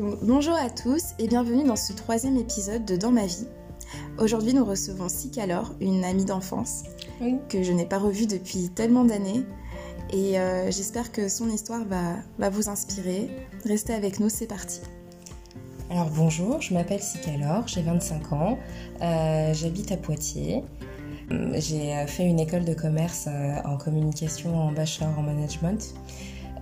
bonjour à tous et bienvenue dans ce troisième épisode de Dans ma vie. Aujourd'hui, nous recevons Sicalor, une amie d'enfance que je n'ai pas revue depuis tellement d'années. Et euh, j'espère que son histoire va, vous inspirer. Restez avec nous, c'est parti. Alors bonjour, je m'appelle Sicalor, j'ai 25 ans, euh, j'habite à Poitiers. J'ai euh, fait une école de commerce en communication en bachelor en management.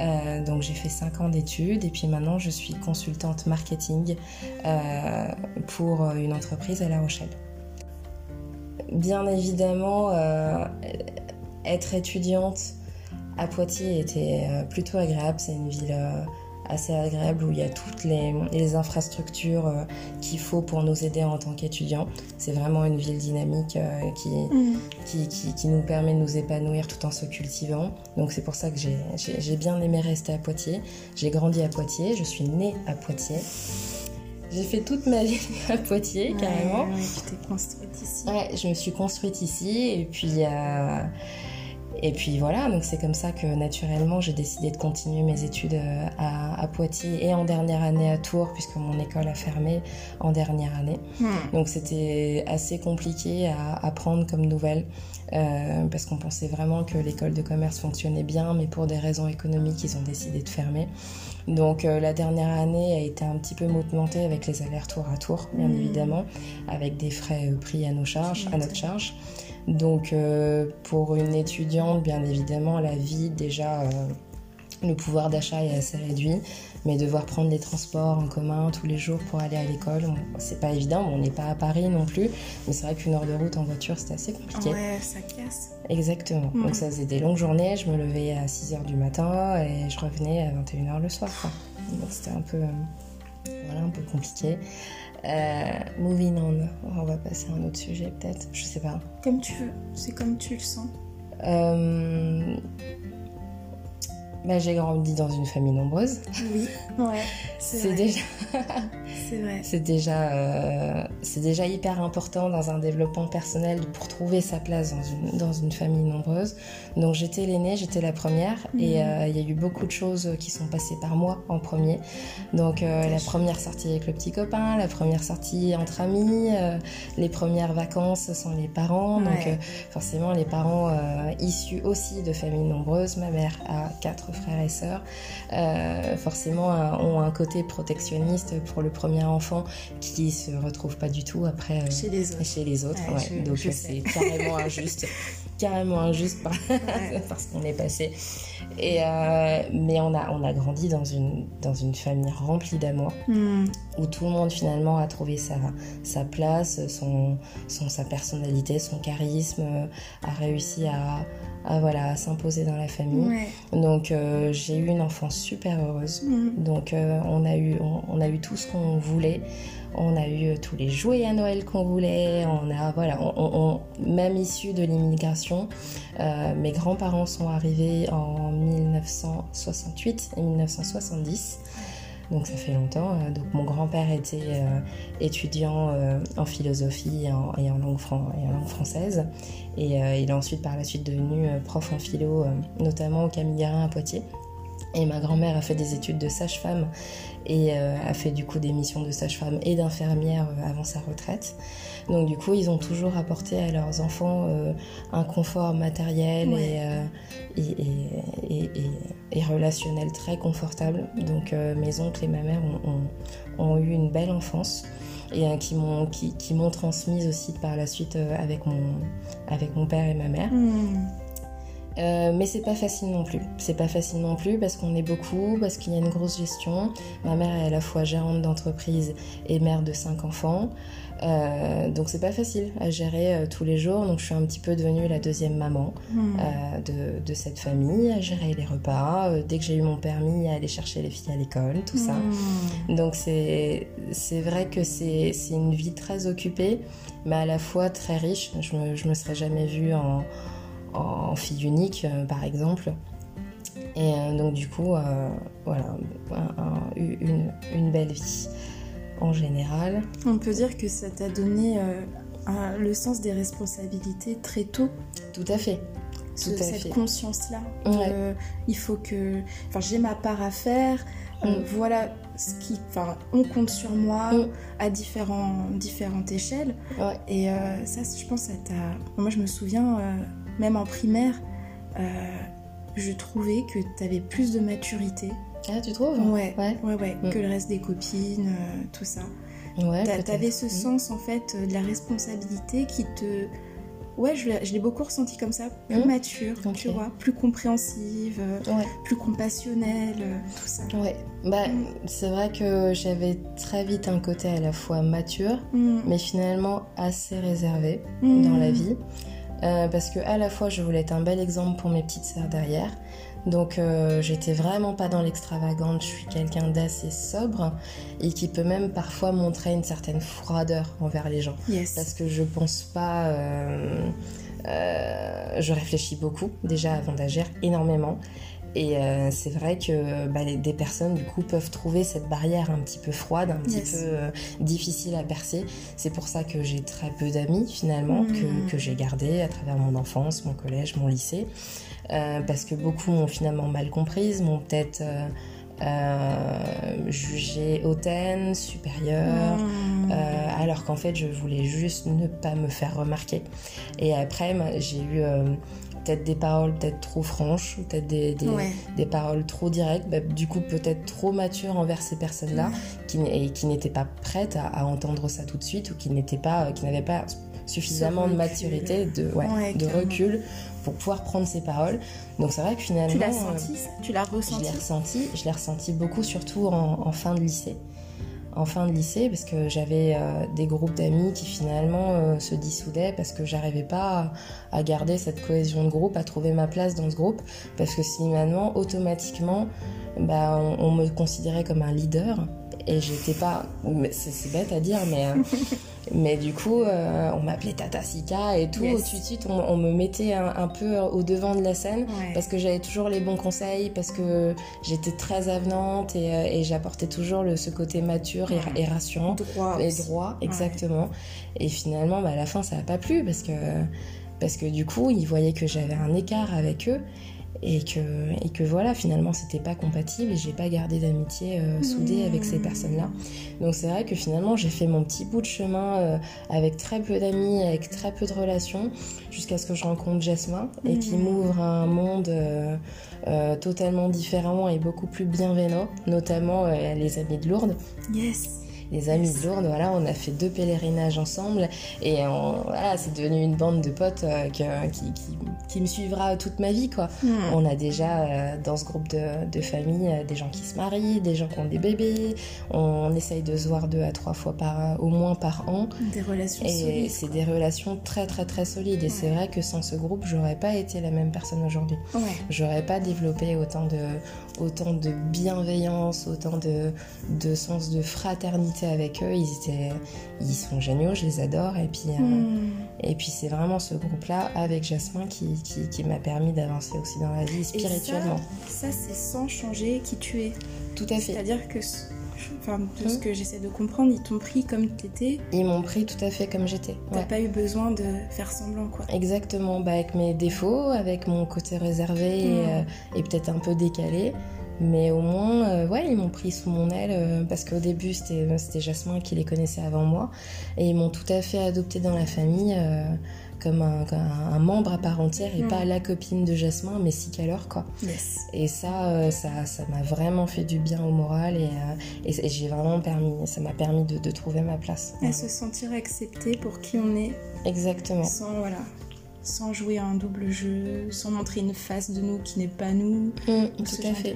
Euh, donc j'ai fait 5 ans d'études et puis maintenant je suis consultante marketing euh, pour une entreprise à La Rochelle. Bien évidemment, euh, être étudiante à Poitiers était plutôt agréable. C'est une ville assez agréable où il y a toutes les, infrastructures euh, qu'il faut pour nous aider en tant qu'étudiants. C'est vraiment une ville dynamique euh, mm. qui, qui, nous permet de nous épanouir tout en se cultivant. Donc c'est pour ça que j'ai bien aimé rester à Poitiers. J'ai grandi à Poitiers, je suis née à Poitiers. J'ai fait toute ma vie à Poitiers, carrément. tu t'es construite ici. Ouais, je me suis construite ici et puis... Euh, et puis voilà, donc c'est comme ça que naturellement j'ai décidé de continuer mes études euh, à, Poitiers et en dernière année à Tours, puisque mon école a fermé en dernière année. Hmm. Donc c'était assez compliqué à, apprendre comme nouvelle, euh, parce qu'on pensait vraiment que l'école de commerce fonctionnait bien, mais pour des raisons économiques, ils ont décidé de fermer. Donc euh, la dernière année a été un petit peu mouvementée avec les allers-retours à Tours, bien hmm. évidemment, avec des frais pris à nos charges, à notre charge. Donc euh, pour une étudiante, bien évidemment, la vie déjà, euh, le pouvoir d'achat est assez réduit, mais devoir prendre les transports en commun tous les jours pour aller à l'école, c'est pas évident. on n'est pas à Paris non plus, mais c'est vrai qu'une heure de route en voiture, c'était assez compliqué. Ouais, ça casse. Exactement. Donc ça faisait des longues journées, je me levais à 6h du matin et je revenais à 21h le soir. Donc c'était un peu, euh, voilà, un peu compliqué. Euh, moving on, on va passer à un autre sujet peut-être, je sais pas. Comme tu veux, c'est comme tu le sens. Euh, bah, j'ai grandi dans une famille nombreuse. Oui, ouais. C'est déjà. c'est vrai. C'est déjà, euh, c'est déjà hyper important dans un développement personnel pour trouver sa place dans une, dans une famille nombreuse. Donc j'étais l'aînée, j'étais la première et mhm. euh, il y a eu beaucoup de choses qui sont passées par moi en premier. Donc euh, la première sortie avec le petit copain, la première sortie entre amis, les premières vacances sans les parents. Donc forcément les parents issus aussi de familles nombreuses. Ma mère a quatre frères et sœurs, euh, forcément ont un côté protectionniste pour le premier enfant qui se retrouve pas du tout après euh, chez les autres. Chez les autres Donc c'est carrément injuste, carrément injuste parce qu'on est passé. Et euh, mais on a on a grandi dans une dans une famille remplie d'amour hmm. où tout le monde finalement a trouvé sa sa place, son son sa personnalité, son charisme, a réussi à à, voilà, s'imposer dans la famille. Donc euh, j'ai eu une enfance super heureuse. Mm. Donc euh, on, a eu, on, a eu tout ce qu'on voulait. On a eu euh, tous les jouets à Noël qu'on voulait. On a, voilà, on, même issu de l'immigration, mes grands-parents sont arrivés en 1968 et 1970 donc ça fait longtemps. Euh, donc mon grand-père était euh, étudiant euh, en philosophie et en, langue, française. Et il est ensuite par la suite devenu prof en philo, notamment au Camille à Poitiers. Et ma grand-mère a fait des études de sage-femme et a fait du coup des missions de sage-femme et d'infirmière avant sa retraite. Donc du coup, ils ont toujours apporté à leurs enfants euh, un confort matériel euh, et, et, relationnel très confortable. Donc euh, mes oncles et ma mère ont, eu une belle enfance et qui m'ont qui, transmise aussi par la suite avec, mon, avec mon père et ma mère. Hmm. mais c'est pas facile non plus. C'est pas facile non plus parce qu'on est beaucoup, parce qu'il y a une grosse gestion. Ma mère est à la fois gérante d'entreprise et mère de cinq enfants. Euh, donc c'est pas facile à gérer euh, tous les jours. Donc je suis un petit peu devenue la deuxième maman hmm. euh, de, cette famille, à gérer les repas. dès que j'ai eu mon permis, à aller chercher les filles à l'école, tout ça. Hmm. Donc c'est vrai que c'est une vie très occupée, mais à la fois très riche. Je me, je me serais jamais vue en, en fille unique, par exemple. Et donc du coup, voilà, une, une belle vie en général. On peut dire que ça t'a donné euh, le sens des responsabilités très tôt. Tout à fait. cette conscience-là. il faut que. Enfin, j'ai ma part à faire. Euh, mm. voilà ce qui. Enfin, on compte sur moi mm. à différents, différentes échelles. Et euh, ça, je pense, ça t'a. Moi, je me souviens, euh, même en primaire, je trouvais que tu avais plus de maturité. Ah, tu trouves? Ouais, ouais, ouais, ouais mm. que le reste des copines, tout ça. Ouais, T'avais ce sens, en fait, de la responsabilité qui te ouais, je l'ai beaucoup ressenti comme ça, plus mmh. mature, tu vois, plus compréhensive, plus compassionnelle, euh, tout ça. Ouais, bah, c'est vrai que j'avais très vite un côté à la fois mature, mais finalement assez réservé dans la vie. Euh, parce que à la fois je voulais être un bel exemple pour mes petites sœurs derrière, donc euh, j'étais vraiment pas dans l'extravagante, je suis quelqu'un d'assez sobre et qui peut même parfois montrer une certaine froideur envers les gens. Parce que je pense pas... Euh, euh, je réfléchis beaucoup déjà avant d'agir énormément. Et c'est vrai que bah, des personnes, du coup, peuvent trouver cette barrière un petit peu froide, un petit peu difficile à percer. C'est pour ça que j'ai très peu d'amis, finalement, que, mm. que j'ai gardé à travers mon enfance, mon collège, mon lycée. Euh, parce que beaucoup m'ont finalement mal comprise, m'ont peut-être euh, euh, jugé hautaine, supérieure, mmh. alors qu'en fait je voulais juste ne pas me faire remarquer. Et après j'ai eu peut-être des paroles peut-être trop franches, peut-être des, des, paroles trop directes, bah, du coup peut-être trop matures envers ces personnes-là, qui, et qui n'étaient pas prêtes à, entendre ça tout de suite ou qui n'étaient pas, qui n'avaient pas suffisamment de maturité, de, ouais, de recul pour pouvoir prendre ses paroles. Donc c'est vrai que finalement... Tu l'as senti Tu l'as ressenti Je l'ai ressenti, je l'ai ressenti beaucoup, surtout en, fin de lycée. En fin de lycée, parce que j'avais euh, des groupes d'amis qui finalement euh, se dissoudaient parce que j'arrivais pas à, garder cette cohésion de groupe, à trouver ma place dans ce groupe, parce que finalement, automatiquement, bah, on me considérait comme un leader et j'étais pas. C'est bête à dire, mais. Euh, mais du coup, euh, on m'appelait Tata Sika et tout. Tout de suite, on, me mettait un, peu au devant de la scène parce que j'avais toujours les bons conseils, parce que j'étais très avenante et, euh, j'apportais toujours le, ce côté mature et, rassurant. Droit. Et droit, exactement. Et finalement, bah, à la fin, ça n'a pas plu parce que, parce que du coup, ils voyaient que j'avais un écart avec eux et que, et que voilà, finalement, c'était pas compatible et j'ai pas gardé d'amitié euh, soudée avec ces personnes-là. Donc c'est vrai que finalement, j'ai fait mon petit bout de chemin euh, avec très peu d'amis, avec très peu de relations, jusqu'à ce que je rencontre Jasmin et qui mmh. m'ouvre un monde euh, totalement différent et beaucoup plus bienveillant, notamment les amis de Lourdes. Yes les amis de Lourdes, voilà, on a fait deux pèlerinages ensemble et voilà, c'est devenu une bande de potes euh, qui, qui, me suivra toute ma vie, quoi. On a déjà euh, dans ce groupe de, de famille euh, des gens qui se marient, des gens qui ont des bébés, on, essaye de se voir deux à trois fois par, au moins par an. Des relations et c'est des relations très très très solides et c'est vrai que sans ce groupe, j'aurais pas été la même personne aujourd'hui. Ouais. J'aurais pas développé autant de, autant de bienveillance, autant de, de sens de fraternité avec eux. Ils, étaient, ils sont géniaux, je les adore. Et puis, euh, hmm. et puis c'est vraiment ce groupe-là avec Jasmin qui, qui, m'a permis d'avancer aussi dans la vie spirituellement. ça, c'est sans changer qui tu es. Tout à fait. C'est-à-dire que enfin, de ce hmm. que j'essaie de comprendre, ils t'ont pris comme tu étais. Ils m'ont pris tout à fait comme j'étais. T'as pas eu besoin de faire semblant, quoi. Exactement, bah, avec mes défauts, avec mon côté réservé et, hmm. euh, et peut-être un peu décalé. Mais au moins, euh, ouais, ils m'ont pris sous mon aile euh, parce qu'au début, c'était Jasmin qui les connaissait avant moi. Et ils m'ont tout à fait adopté dans la famille euh, comme, un, membre à part entière et pas la copine de Jasmin, mais si qu'alors, quoi. Et ça, ça m'a vraiment fait du bien au moral et, et, j'ai vraiment permis, ça m'a permis de, de, trouver ma place. Et se sentir acceptée pour qui on est. Exactement. Sans, voilà, sans jouer un double jeu, sans montrer une face de nous qui n'est pas nous. Mm, tout à fait.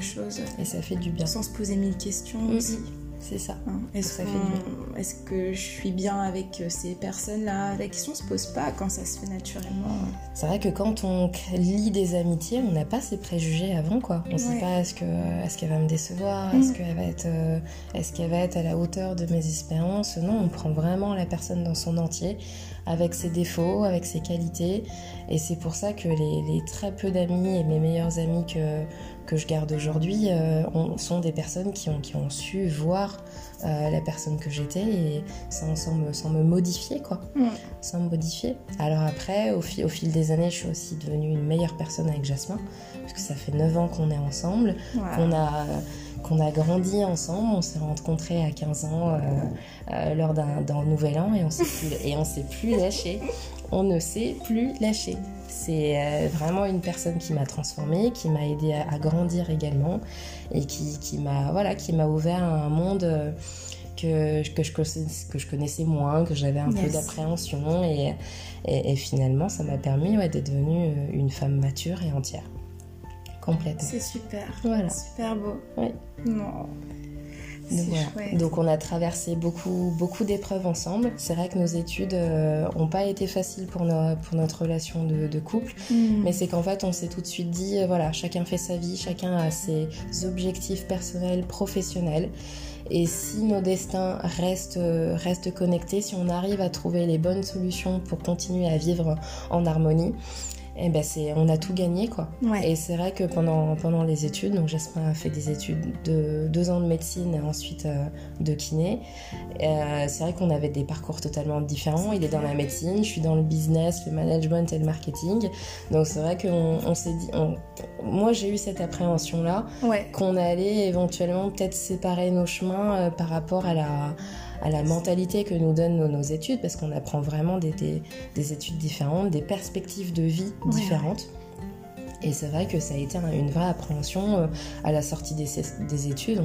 Et ça fait du bien. Sans se poser mille questions mm, aussi. C'est ça. Hein, est-ce, est que je suis bien avec euh, ces personnes-là La question se pose pas quand ça se fait naturellement. C'est vrai que quand on lit des amitiés, on n'a pas ces préjugés avant, quoi. On ne sait pas est-ce, que, est-ce qu'elle va me décevoir Est-ce, mm. qu'elle va être, euh, est-ce qu'elle va être à la hauteur de mes espérances Non, on prend vraiment la personne dans son entier avec ses défauts, avec ses qualités. Et c'est pour ça que les, très peu d'amis et mes meilleurs amis que, que je garde aujourd'hui euh, sont des personnes qui ont, qui ont su voir euh, la personne que j'étais et sans, sans, me, sans, me, modifier, quoi. Sans me modifier. Alors après, au, au fil des années, je suis aussi devenue une meilleure personne avec Jasmin, parce que ça fait 9 ans qu'on est ensemble, qu'on a qu'on a grandi ensemble. On s'est rencontrés à 15 ans euh, euh, lors d'un nouvel an et on s'est plus, et on s'est plus lâché. On ne s'est plus lâché. C'est euh, vraiment une personne qui m'a transformée, qui m'a aidé à, grandir également et qui, qui m'a voilà, qui m'a ouvert un monde. Que, que, je, que je connaissais moins, que j'avais un peu d'appréhension et, et, finalement ça m'a permis ouais, d'être devenue une femme mature et entière. Complètement. C'est super. Voilà. Super beau. Oui. Non. Donc, on a traversé beaucoup, beaucoup d'épreuves ensemble. C'est vrai que nos études n'ont euh, pas été faciles pour, pour notre relation de, couple, mm. mais c'est qu'en fait on s'est tout de suite dit, euh, voilà, chacun fait sa vie, chacun a ses objectifs personnels, professionnels. Et si nos destins restent, euh, restent connectés, si on arrive à trouver les bonnes solutions pour continuer à vivre en harmonie, et eh ben c'est on a tout gagné quoi. Et c'est vrai que pendant pendant les études, donc Jasmin a fait des études de deux ans de médecine et ensuite euh, de kiné. Euh, c'est vrai qu'on avait des parcours totalement différents. Il est dans la médecine, je suis dans le business, le management et le marketing. Donc c'est vrai qu'on on, s'est dit, moi j'ai eu cette appréhension là qu'on allait éventuellement peut-être séparer nos chemins euh, par rapport à la à la mentalité que nous donnent nos, études, parce qu'on apprend vraiment des, des, études différentes, des perspectives de vie différentes. Et c'est vrai que ça a été une vraie appréhension euh, à la sortie des, des études.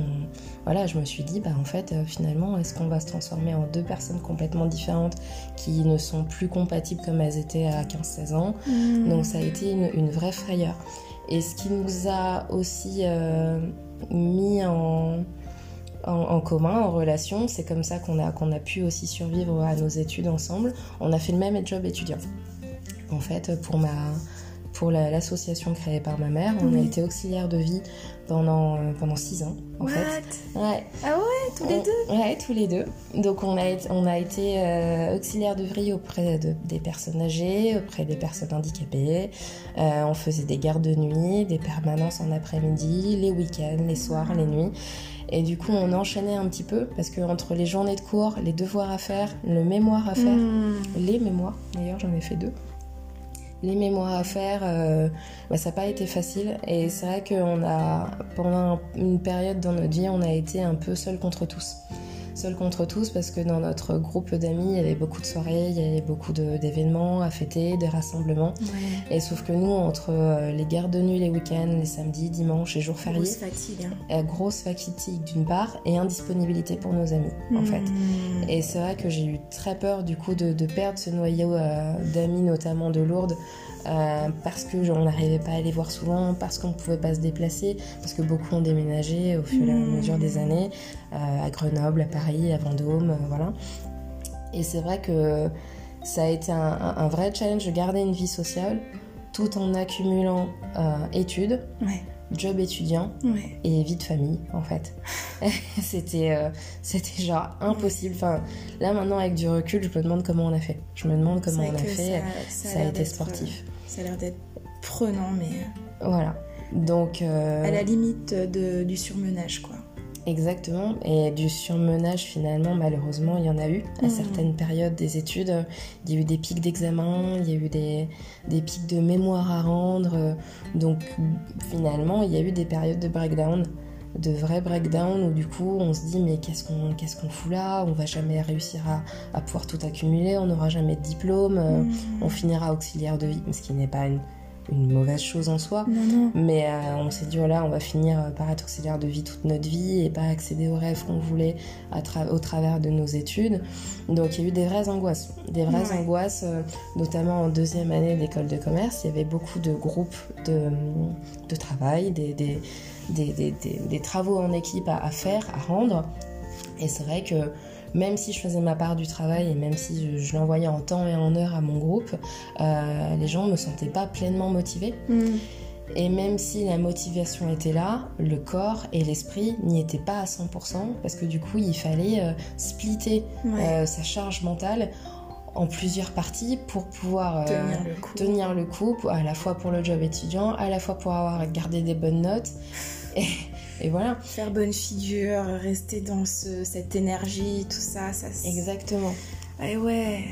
voilà, je me suis dit, bah, en fait, euh, finalement, est-ce qu'on va se transformer en deux personnes complètement différentes qui ne sont plus compatibles comme elles étaient à 15-16 ans? Mmh. Donc ça a été une, vraie frayeur. Et ce qui nous a aussi euh, mis en, en, commun, en relation. C'est comme ça qu'on a, qu'on a pu aussi survivre à nos études ensemble. On a fait le même job étudiant. En fait, pour ma pour l'association créée par ma mère, on a été auxiliaire de vie pendant, euh, pendant six ans. En fait. Ouais. Ah ouais, tous les deux? Ouais, tous les deux. Donc on a, on a été euh, auxiliaire de vie auprès de, des personnes âgées, auprès des personnes handicapées. Euh, on faisait des gardes de nuit, des permanences en après-midi, les week-ends, les soirs, les nuits. Et du coup, on enchaînait un petit peu parce que entre les journées de cours, les devoirs à faire, le mémoire à faire, hmm. les mémoires, d'ailleurs, j'en ai fait deux. Les mémoires à faire, euh, bah, ça n'a pas été facile. Et c'est vrai qu'on a, pendant une période dans notre vie, on a été un peu seul contre tous seul contre tous parce que dans notre groupe d'amis, il y avait beaucoup de soirées, il y avait beaucoup d'événements à fêter, des rassemblements. Et sauf que nous, entre euh, les gardes de nuit les week-ends, les samedis, dimanches et jours fériés, grosse fatigue, hein. euh, grosse fatigue d'une part et indisponibilité pour nos amis en fait. Hmm. Et c'est vrai que j'ai eu très peur du coup de, perdre ce noyau euh, d'amis, notamment de Lourdes. Euh, parce que on n'arrivait pas à les voir souvent, parce qu'on ne pouvait pas se déplacer, parce que beaucoup ont déménagé au fur et à mmh. mesure des années, à Grenoble, à Paris, à Vendôme, euh, voilà. Et c'est vrai que ça a été un, vrai challenge de garder une vie sociale tout en accumulant études. job étudiant et vie de famille en fait. c'était c'était genre impossible. Enfin là maintenant avec du recul, je me demande comment on a fait. Je me demande comment on a fait. Ça, a, été sportif. Ça a l'air d'être prenant, mais. Voilà. Donc. Euh, à la limite de, du surmenage, quoi. Exactement. Et du surmenage, finalement, malheureusement, il y en a eu à mhm. certaines périodes des études. Il y a eu des pics d'examen, il y a eu des, des, pics de mémoire à rendre. Donc, finalement, il y a eu des périodes de breakdown de vrais breakdowns où du coup on se dit mais qu'est-ce qu'on qu'est-ce qu'on fout là? On va jamais réussir à, à pouvoir tout accumuler, on n'aura jamais de diplôme, euh, mmh. on finira auxiliaire de vie, ce qui n'est pas une, une, mauvaise chose en soi. Mais euh, on s'est dit voilà, on va finir par être auxiliaire de vie toute notre vie et pas accéder aux rêves qu'on voulait à au travers de nos études. Donc il y a eu des vraies angoisses, des vraies angoisses, euh, notamment en deuxième année d'école de commerce. Il y avait beaucoup de groupes de, de travail, des, des des, travaux en équipe à, faire, à rendre. Et c'est vrai que même si je faisais ma part du travail et même si je, l'envoyais en temps et en heure à mon groupe, euh, les gens ne me sentaient pas pleinement motivés. Mm. Et même si la motivation était là, le corps et l'esprit n'y étaient pas à 100% parce que du coup il fallait euh, splitter euh, sa charge mentale en plusieurs parties pour pouvoir tenir, le coup. à la fois pour le job étudiant, à la fois pour avoir gardé des bonnes notes. Et, voilà. Faire bonne figure, rester dans cette énergie, tout ça, ça. Exactement. Et ouais.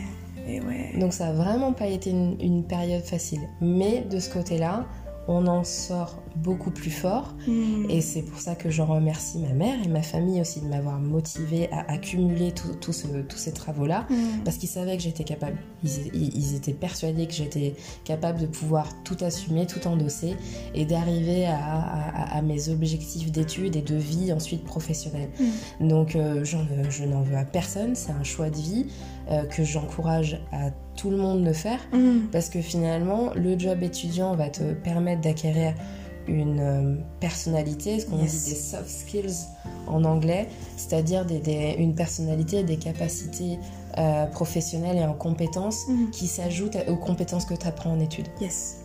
Et ouais. Donc ça a vraiment pas été une période facile. Mais de ce côté-là, on en sort beaucoup plus fort. Hmm. Et c'est pour ça que j'en remercie ma mère et ma famille aussi de m'avoir motivée à accumuler tous ces travaux-là, hmm. parce qu'ils savaient que j'étais capable. Ils, étaient persuadés que j'étais capable de pouvoir tout assumer, tout endosser et d'arriver à, mes objectifs d'études et de vie ensuite professionnelle. Hmm. Donc euh, je n'en veux à personne, c'est un choix de vie euh, que j'encourage à tout le monde de faire, parce que finalement, le job étudiant va te permettre d'acquérir une euh, personnalité, ce qu'on dit des soft skills en anglais, c'est-à-dire une personnalité des capacités euh, professionnelles et en compétences mm. qui s'ajoutent aux compétences que tu apprends en études. Yes.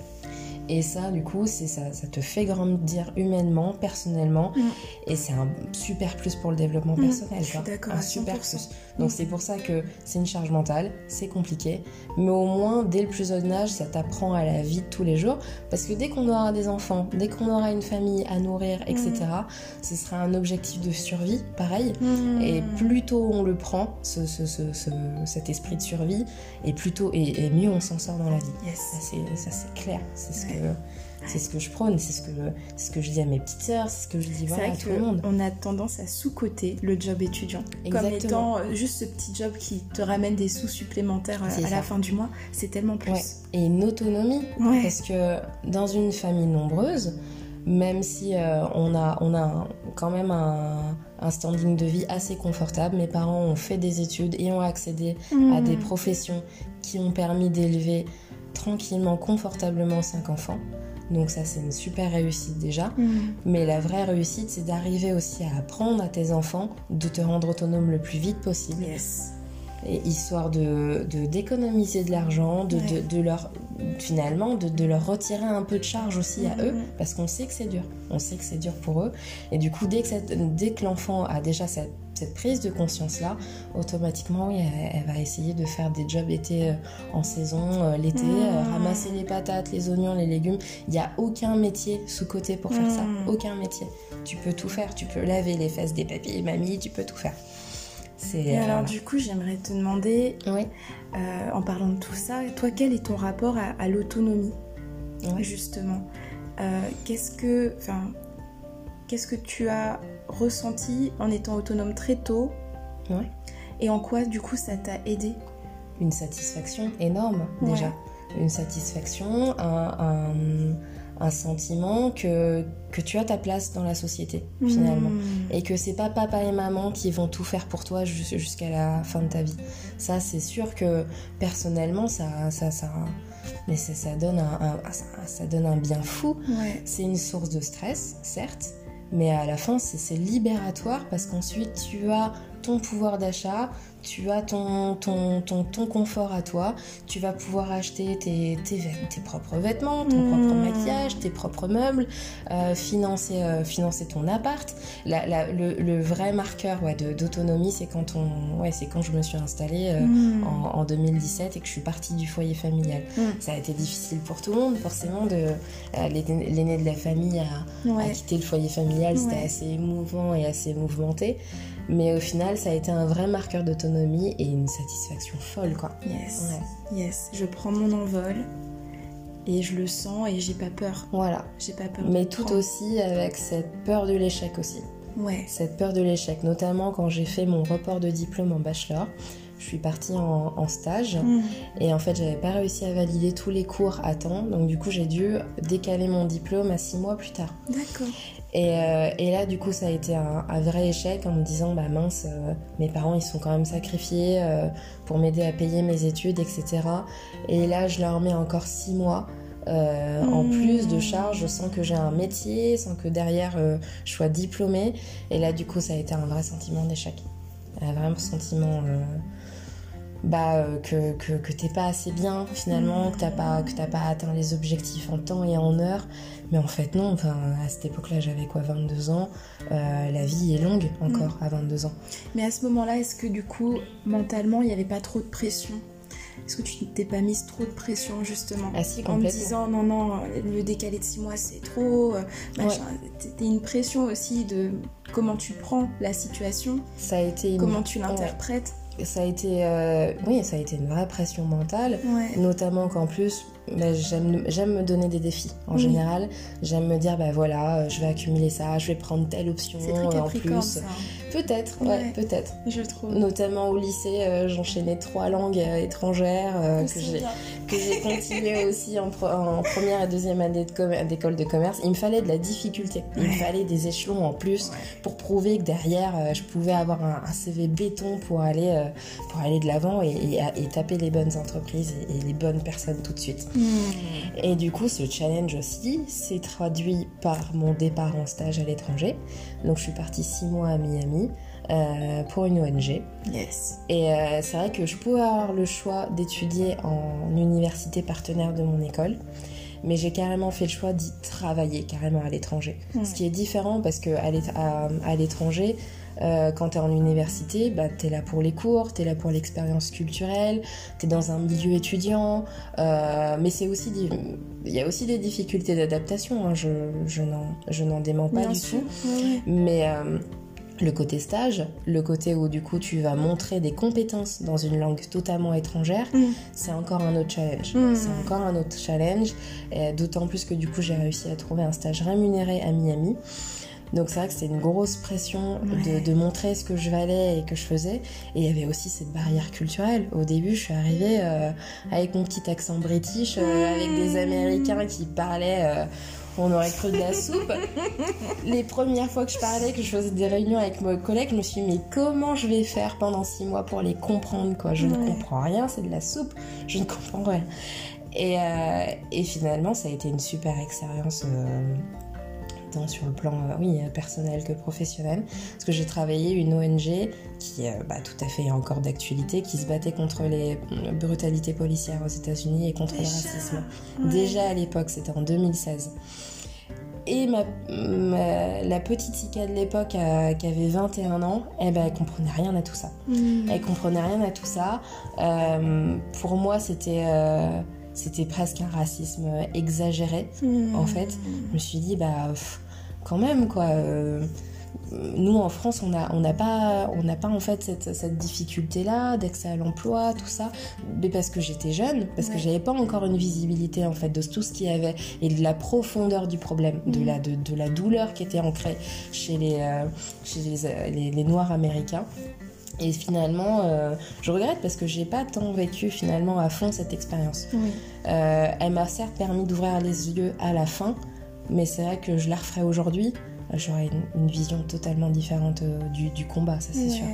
Et ça, du coup, c'est ça, ça te fait grandir humainement, personnellement, mm. et c'est un super plus pour le développement mm. personnel. d'accord. Un super plus. Donc c'est pour ça que c'est une charge mentale, c'est compliqué, mais au moins dès le plus jeune âge, ça t'apprend à la vie de tous les jours, parce que dès qu'on aura des enfants, dès qu'on aura une famille à nourrir, etc., mm. ce sera un objectif de survie, pareil. Et plus tôt on le prend, ce, ce, ce, cet esprit de survie, et plus tôt et, mieux on s'en sort dans la vie. Yes. Ça c'est clair, c'est ce que c'est ce que je prône, c'est ce que, ce que je dis à mes petites sœurs, c'est ce que je dis à tout le monde. On a tendance à sous-coter le job étudiant. Comme étant euh, juste ce petit job qui te ramène des sous supplémentaires euh, à la fin du mois. C'est tellement plus. Et une autonomie. Parce que dans une famille nombreuse, même si euh, on a, on a quand même un, standing de vie assez confortable, mes parents ont fait des études et ont accédé à mmh. des professions qui ont permis d'élever tranquillement, confortablement cinq enfants. Donc ça, c'est une super réussite déjà. Mm. Mais la vraie réussite, c'est d'arriver aussi à apprendre à tes enfants de te rendre autonome le plus vite possible. Yes. Et histoire de d'économiser de, l'argent, de, de, leur finalement de, de, leur retirer un peu de charge aussi à eux, mm. parce qu'on sait que c'est dur. On sait que c'est dur pour eux. Et du coup, dès que, dès que l'enfant a déjà cette cette prise de conscience-là, automatiquement, oui, elle, va essayer de faire des jobs été euh, en saison, euh, l'été, euh, mmh. ramasser les patates, les oignons, les légumes. Il n'y a aucun métier sous-côté pour faire ça. Mmh. Aucun métier. Tu peux tout faire. Tu peux laver les fesses des papilles et mamies, tu peux tout faire. Et alors, du coup, j'aimerais te demander, oui. en parlant de tout ça, toi, quel est ton rapport à, l'autonomie, justement? Qu'est-ce que, enfin, qu'est-ce que tu as ressenti en étant autonome très tôt Et en quoi, du coup, ça t'a aidé? Une satisfaction énorme, déjà. Une satisfaction, un, un, sentiment que, que tu as ta place dans la société, finalement. Hmm. Et que c'est pas papa et maman qui vont tout faire pour toi jusqu'à la fin de ta vie. Ça, c'est sûr que personnellement, ça, ça, ça, mais ça, donne un, ça, donne un bien fou. C'est une source de stress, certes, mais à la fin, c'est libératoire parce qu'ensuite, tu as ton pouvoir d'achat, tu as ton, ton, ton, ton, confort à toi, tu vas pouvoir acheter tes, tes, tes propres vêtements, ton propre mmh. maquillage, tes propres meubles, euh, financer, euh, financer ton appart. le, le, vrai marqueur ouais, d'autonomie, c'est quand, on, ouais, quand je me suis installée euh, mmh. en, en, 2017 et que je suis partie du foyer familial. Mmh. Ça a été difficile pour tout le monde, forcément, de l'aîné de la famille à, à, quitter le foyer familial, c'était assez émouvant et assez mouvementé. Mais au final, ça a été un vrai marqueur d'autonomie et une satisfaction folle, quoi. Yes. Yes. Je prends mon envol et je le sens et j'ai pas peur. Voilà. J'ai pas peur. Mais tout aussi avec cette peur de l'échec aussi. Ouais. Cette peur de l'échec, notamment quand j'ai fait mon report de diplôme en bachelor je suis partie en, stage mm. et en fait j'avais pas réussi à valider tous les cours à temps donc du coup j'ai dû décaler mon diplôme à six mois plus tard. D'accord. Et, euh, et, là du coup ça a été un, vrai échec en me disant bah mince euh, mes parents ils sont quand même sacrifiés euh, pour m'aider à payer mes études etc. Et là je leur mets encore six mois. en mm. plus de charges sans que j'ai un métier, sans que derrière je sois diplômée. Et là, du coup, ça a été un vrai sentiment d'échec. Un vrai sentiment bah, euh, que, que, que t'es pas assez bien finalement, que t'as pas, que pas atteint les objectifs en temps et en heure. Mais en fait, non, enfin, à cette époque-là, j'avais quoi, 22 ans. Euh, la vie est longue encore mm. à 22 ans. Mais à ce moment-là, est-ce que du coup, mentalement, il n'y avait pas trop de pression? Est-ce que tu t'es pas mise trop de pression justement? Ah, si, En me disant non, non, le décalé de six mois c'est trop, euh, machin. T'as une pression aussi de comment tu prends la situation, ça a été comment tu l'interprètes. Ça a été, euh, oui, ça a été une vraie pression mentale, notamment qu'en plus, bah, j'aime me donner des défis en général. J'aime me dire, bah voilà, je vais accumuler ça, je vais prendre telle option en plus. Ça. Peut-être, ouais, peut-être. Je trouve. Notamment au lycée, euh, j'enchaînais trois langues euh, étrangères euh, que j'ai que j'ai continué aussi en, en, première et deuxième année d'école de, commerce. Il me fallait de la difficulté, il me fallait des échelons en plus pour prouver que derrière, je pouvais avoir un, CV béton pour aller pour aller de l'avant et, et, taper les bonnes entreprises et, les bonnes personnes tout de suite. Hmm. Et du coup, ce challenge aussi s'est traduit par mon départ en stage à l'étranger. Donc, je suis partie six mois à Miami euh, pour une ONG. Yes. Et euh, c'est vrai que je pouvais avoir le choix d'étudier en université partenaire de mon école, mais j'ai carrément fait le choix d'y travailler carrément à l'étranger. Hmm. Ce qui est différent parce que à l'étranger, euh, quand tu es en université, bah, tu es là pour les cours, tu es là pour l'expérience culturelle, tu es dans un milieu étudiant, mais c'est aussi il y a aussi des difficultés d'adaptation, hein, je, je n'en dément pas du tout. Mais le côté stage, le côté où du coup tu vas montrer des compétences dans une langue totalement étrangère, mm. c'est encore un autre challenge. Mm. C'est encore un autre challenge, d'autant plus que du coup j'ai réussi à trouver un stage rémunéré à Miami. Donc c'est vrai que c'était une grosse pression de, montrer ce que je valais et que je faisais. Et il y avait aussi cette barrière culturelle. Au début, je suis arrivée euh, avec mon petit accent british, euh, avec des Américains qui parlaient... Euh, on aurait cru de la soupe. Les premières fois que je parlais, que je faisais des réunions avec mes collègues, je me suis dit, mais comment je vais faire pendant six mois pour les comprendre, quoi? Je ne comprends rien, c'est de la soupe, je ne comprends rien. Et, euh, finalement, ça a été une super expérience. Euh, tant sur le plan euh, oui, personnel que professionnel, parce que j'ai travaillé une ONG qui est bah, tout à fait encore d'actualité, qui se battait contre les brutalités policières aux États-Unis et contre le racisme. Déjà à l'époque, c'était en 2016. Et ma, la petite Ika de l'époque euh, qui avait 21 ans, eh ben, elle comprenait rien à tout ça. Hmm. Elle comprenait rien à tout ça. Euh, pour moi, c'était euh, c'était presque un racisme exagéré, hmm. en fait. Je me suis dit, bah, quand même, quoi nous en France, on n'a on pas, on pas en fait cette, cette difficulté-là d'accès à l'emploi, tout ça, mais parce que j'étais jeune, parce que j'avais pas encore une visibilité en fait de tout ce qu'il y avait et de la profondeur du problème, de, mm. la, de, la douleur qui était ancrée chez les, euh, chez les, les, Noirs américains. Et finalement, euh, je regrette parce que j'ai pas tant vécu finalement à fond cette expérience. Euh, elle m'a certes permis d'ouvrir les yeux à la fin, mais c'est vrai que je la referais aujourd'hui j'aurais une, vision totalement différente euh, du, combat, ça c'est sûr.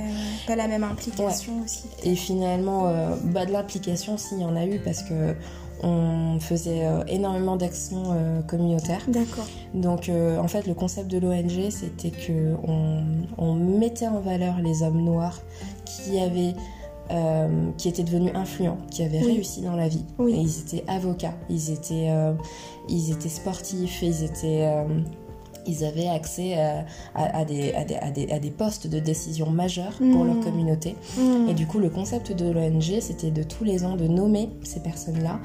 Pas la même implication aussi. Et finalement, euh, bah, de l'implication, s'il y en a eu, parce que on faisait euh, énormément d'actions communautaires. D'accord. Donc, en fait, le concept de l'ONG, c'était que on, mettait en valeur les hommes noirs qui avaient qui étaient devenus influents, qui avaient réussi dans la vie. Oui. Et ils étaient avocats, ils étaient, ils étaient sportifs, ils étaient ils avaient accès euh, à, des, à, des, à, des, postes de décision majeurs pour leur mmh. communauté. Mmh. Et du coup, le concept de l'ONG, c'était de tous les ans de nommer ces personnes-là.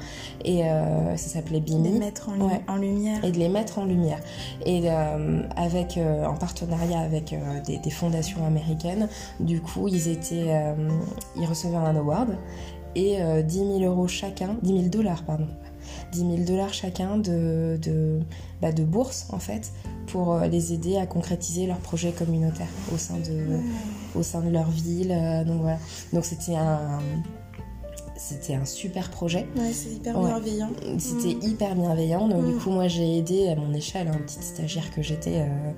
Et euh, ça s'appelait BIMI. De les mettre en, lumière. Et de les mettre en lumière. Et euh, avec, en partenariat avec des, des, fondations américaines, du coup, ils, étaient, ils recevaient un award et 10 000 euros chacun, 10 000 dollars, pardon, 10 000 dollars chacun de, de, bah, de bourse en fait pour euh, les aider à concrétiser leurs projets communautaires au sein de, au sein de leur ville. Euh, donc voilà. Donc c'était un c'était un super projet. Ouais, c'est hyper bienveillant. C'était mm. hyper bienveillant. Donc, du mm. coup, moi, j'ai aidé à mon échelle, une petite stagiaire que j'étais, euh,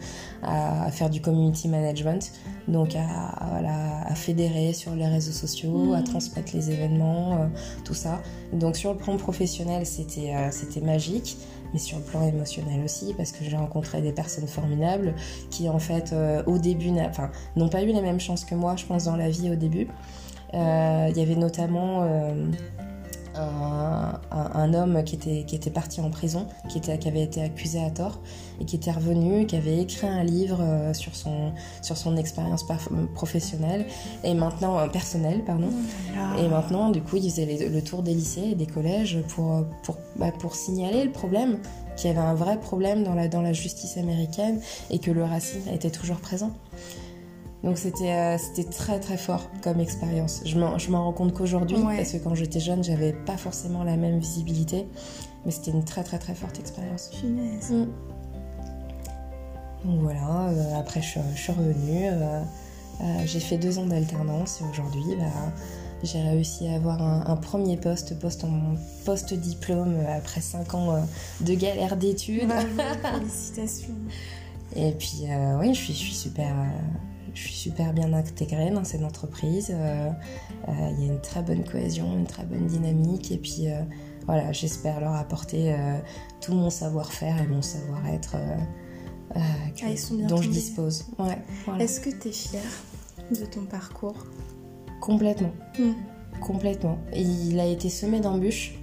à, faire du community management. Donc, à, à, fédérer sur les réseaux sociaux, à mm. transmettre les événements, tout ça. Donc, sur le plan professionnel, c'était c'était magique mais sur le plan émotionnel aussi, parce que j'ai rencontré des personnes formidables qui, en fait, euh, au début, n'ont pas eu les mêmes chances que moi, je pense, dans la vie au début. Euh, il y avait notamment euh, un, homme qui était, qui était parti en prison, qui, était, qui avait été accusé à tort et qui était revenu, qui avait écrit un livre euh, sur son, sur son expérience professionnelle et maintenant euh, personnelle, pardon. Oh et maintenant, du coup, il faisait le tour des lycées et des collèges pour, pour, bah, pour signaler le problème, qu'il y avait un vrai problème dans la, dans la justice américaine et que le racisme était toujours présent. Donc c'était euh, c'était très très fort comme expérience. Je m'en rends compte qu'aujourd'hui, parce que quand j'étais jeune, j'avais pas forcément la même visibilité, mais c'était une très très très forte expérience. Mm. Donc voilà, euh, après je, suis revenue, euh, j'ai fait deux ans d'alternance et aujourd'hui, bah, j'ai réussi à avoir un, premier poste, poste post-diplôme après cinq ans de galère d'études. félicitations. Et puis oui, je suis, je suis super je suis super bien intégrée dans cette entreprise. Euh, euh, il y a une très bonne cohésion, une très bonne dynamique. Et puis euh, voilà, j'espère leur apporter tout mon savoir-faire et mon savoir-être ah, dont je dispose. Ouais, Est-ce que tu es fière de ton parcours? Complètement. Hmm. Complètement. Il a été semé d'embûches.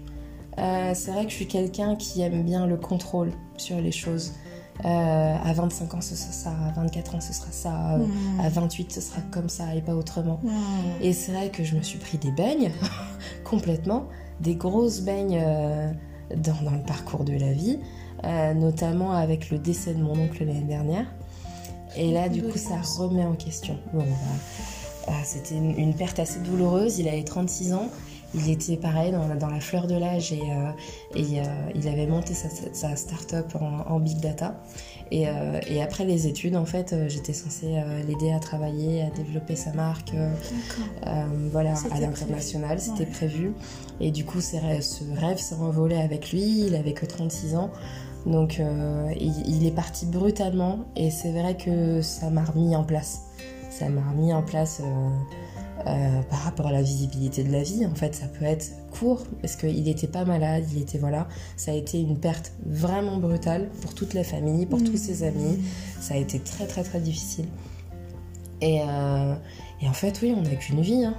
c'est vrai que je suis quelqu'un qui aime bien le contrôle sur les choses. Euh, à 25 ans ce sera ça, à 24 ans ce sera ça, euh, hmm. à 28 ce sera comme ça et pas autrement. Hmm. Et c'est vrai que je me suis pris des beignes, complètement, des grosses beignes euh, dans, le parcours de la vie, notamment avec le décès de mon oncle l'année dernière. Et là, du coup, ça remet en question. Bon, bah, c'était une, une, perte assez douloureuse. Il avait 36 ans il était pareil dans, la fleur de l'âge et, euh, euh, il avait monté sa, start-up en, big data. Euh, et, après les études, en fait, j'étais censée l'aider à travailler, à développer sa marque, voilà, à l'international. C'était prévu. Et du coup, ce rêve s'est envolé avec lui. Il avait que 36 ans. Donc, il, est parti brutalement. Et c'est vrai que ça m'a remis en place. Ça m'a remis en place euh, par rapport à la visibilité de la vie. En fait, ça peut être court parce qu'il n'était pas malade, il était voilà. Ça a été une perte vraiment brutale pour toute la famille, pour tous ses amis. Ça a été très très très difficile. Et, euh, en fait, oui, on n'a qu'une vie. Hein.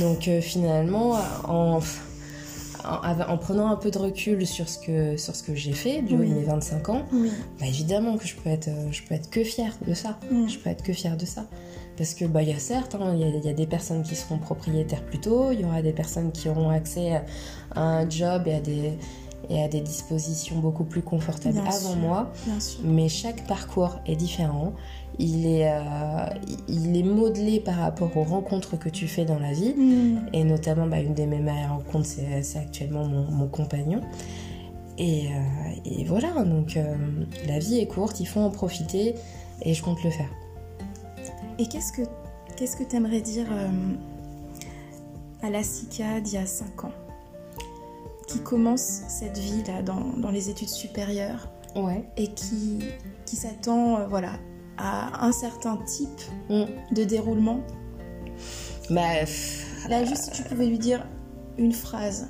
Donc euh, finalement, en, en, prenant un peu de recul sur ce que, sur ce que j'ai fait du haut de mes 25 ans, bah, évidemment que je peux être, je peux être que fière de ça. Je peux être que fière de ça. Parce que bah, y a certes, hein, il y, a des personnes qui seront propriétaires plus tôt, il y aura des personnes qui auront accès à un job et à des, et à des dispositions beaucoup plus confortables avant moi. Mais chaque parcours est différent. Il est, euh, il est modelé par rapport aux rencontres que tu fais dans la vie. Mm. Et notamment, bah, une des mes meilleures rencontres, c'est actuellement mon, compagnon. Et, euh, et, voilà, donc euh, la vie est courte, il faut en profiter et je compte le faire. Et qu'est-ce que qu'est-ce que tu aimerais dire euh, à la SICA d'il y a 5 ans? Qui commence cette vie là dans, les études supérieures? Ouais. et qui, qui s'attend euh, voilà, à un certain type mm. de déroulement? Bah, Là, juste si tu pouvais lui dire une phrase.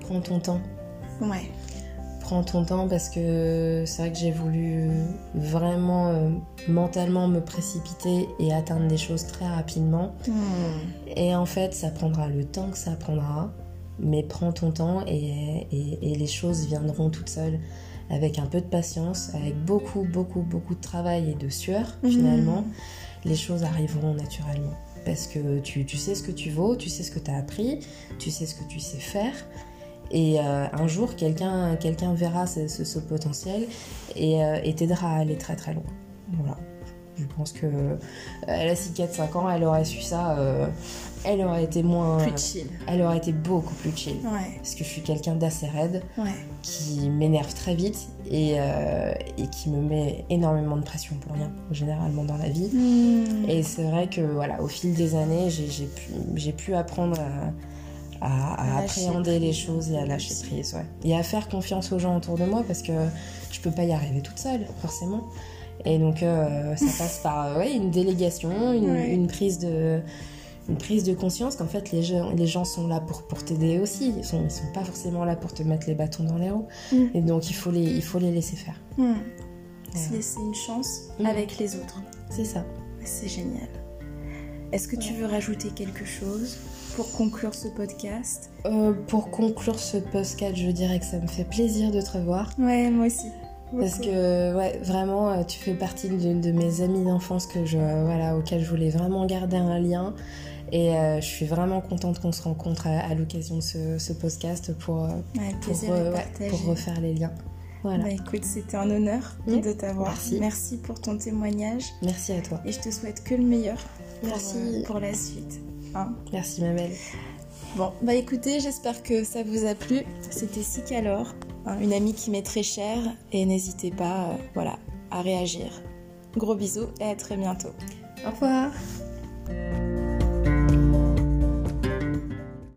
Prends ton temps. Ouais prends ton temps parce que c'est vrai que j'ai voulu vraiment euh, mentalement me précipiter et atteindre des choses très rapidement. Hmm. Et en fait, ça prendra le temps que ça prendra, mais prends ton temps et, les choses viendront toutes seules avec un peu de patience, avec beaucoup, beaucoup, beaucoup de travail et de sueur hmm. finalement. Les choses arriveront naturellement parce que tu, tu, sais ce que tu vaux, tu sais ce que tu as appris, tu sais ce que tu sais faire. Et euh, un jour, quelqu'un quelqu'un verra ce, potentiel et, euh, et t'aidera à aller très très loin. Voilà. Je pense que euh, elle a 6 4 5 ans, elle aurait su ça, elle aurait été moins plus chill. Elle aurait été beaucoup plus chill. Ouais. Parce que je suis quelqu'un d'assez raide, ouais. qui m'énerve très vite et, et, qui me met énormément de pression pour rien, généralement dans la vie. Hmm. Et c'est vrai que voilà, au fil des années, j'ai pu, pu apprendre à à, appréhender les choses et à lâcher prise. Ouais. Et à faire confiance aux gens autour de moi parce que je peux pas y arriver toute seule, forcément. Et donc, euh, ça passe par euh, ouais, une délégation, une, prise de, une prise de conscience qu'en fait, les gens, les gens sont là pour, pour t'aider aussi. Ils sont, ils sont pas forcément là pour te mettre les bâtons dans les roues. Mm. Et donc, il faut les, il faut les laisser faire. Mm. Se laisser une chance mm. avec les autres. C'est ça. C'est génial. Est-ce que tu veux rajouter quelque chose pour conclure ce podcast? Euh, Pour conclure ce podcast, je dirais que ça me fait plaisir de te revoir. Ouais, moi aussi. Parce que ouais, vraiment, euh, tu fais partie de, mes amis d'enfance que je, voilà, auxquels je voulais vraiment garder un lien. Et euh, je suis vraiment contente qu'on se rencontre à, l'occasion de ce, podcast pour, pour, refaire les liens. Voilà. Bah, écoute, c'était un honneur de t'avoir. Merci. Merci pour ton témoignage. Merci à toi. Et je te souhaite que le meilleur Merci. Pour, la suite. Hein. Merci ma belle. Bon, bah écoutez, j'espère que ça vous a plu. C'était Sicalor, hein, une amie qui m'est très chère. Et n'hésitez pas euh, voilà, à réagir. Gros bisous et à très bientôt. Au revoir.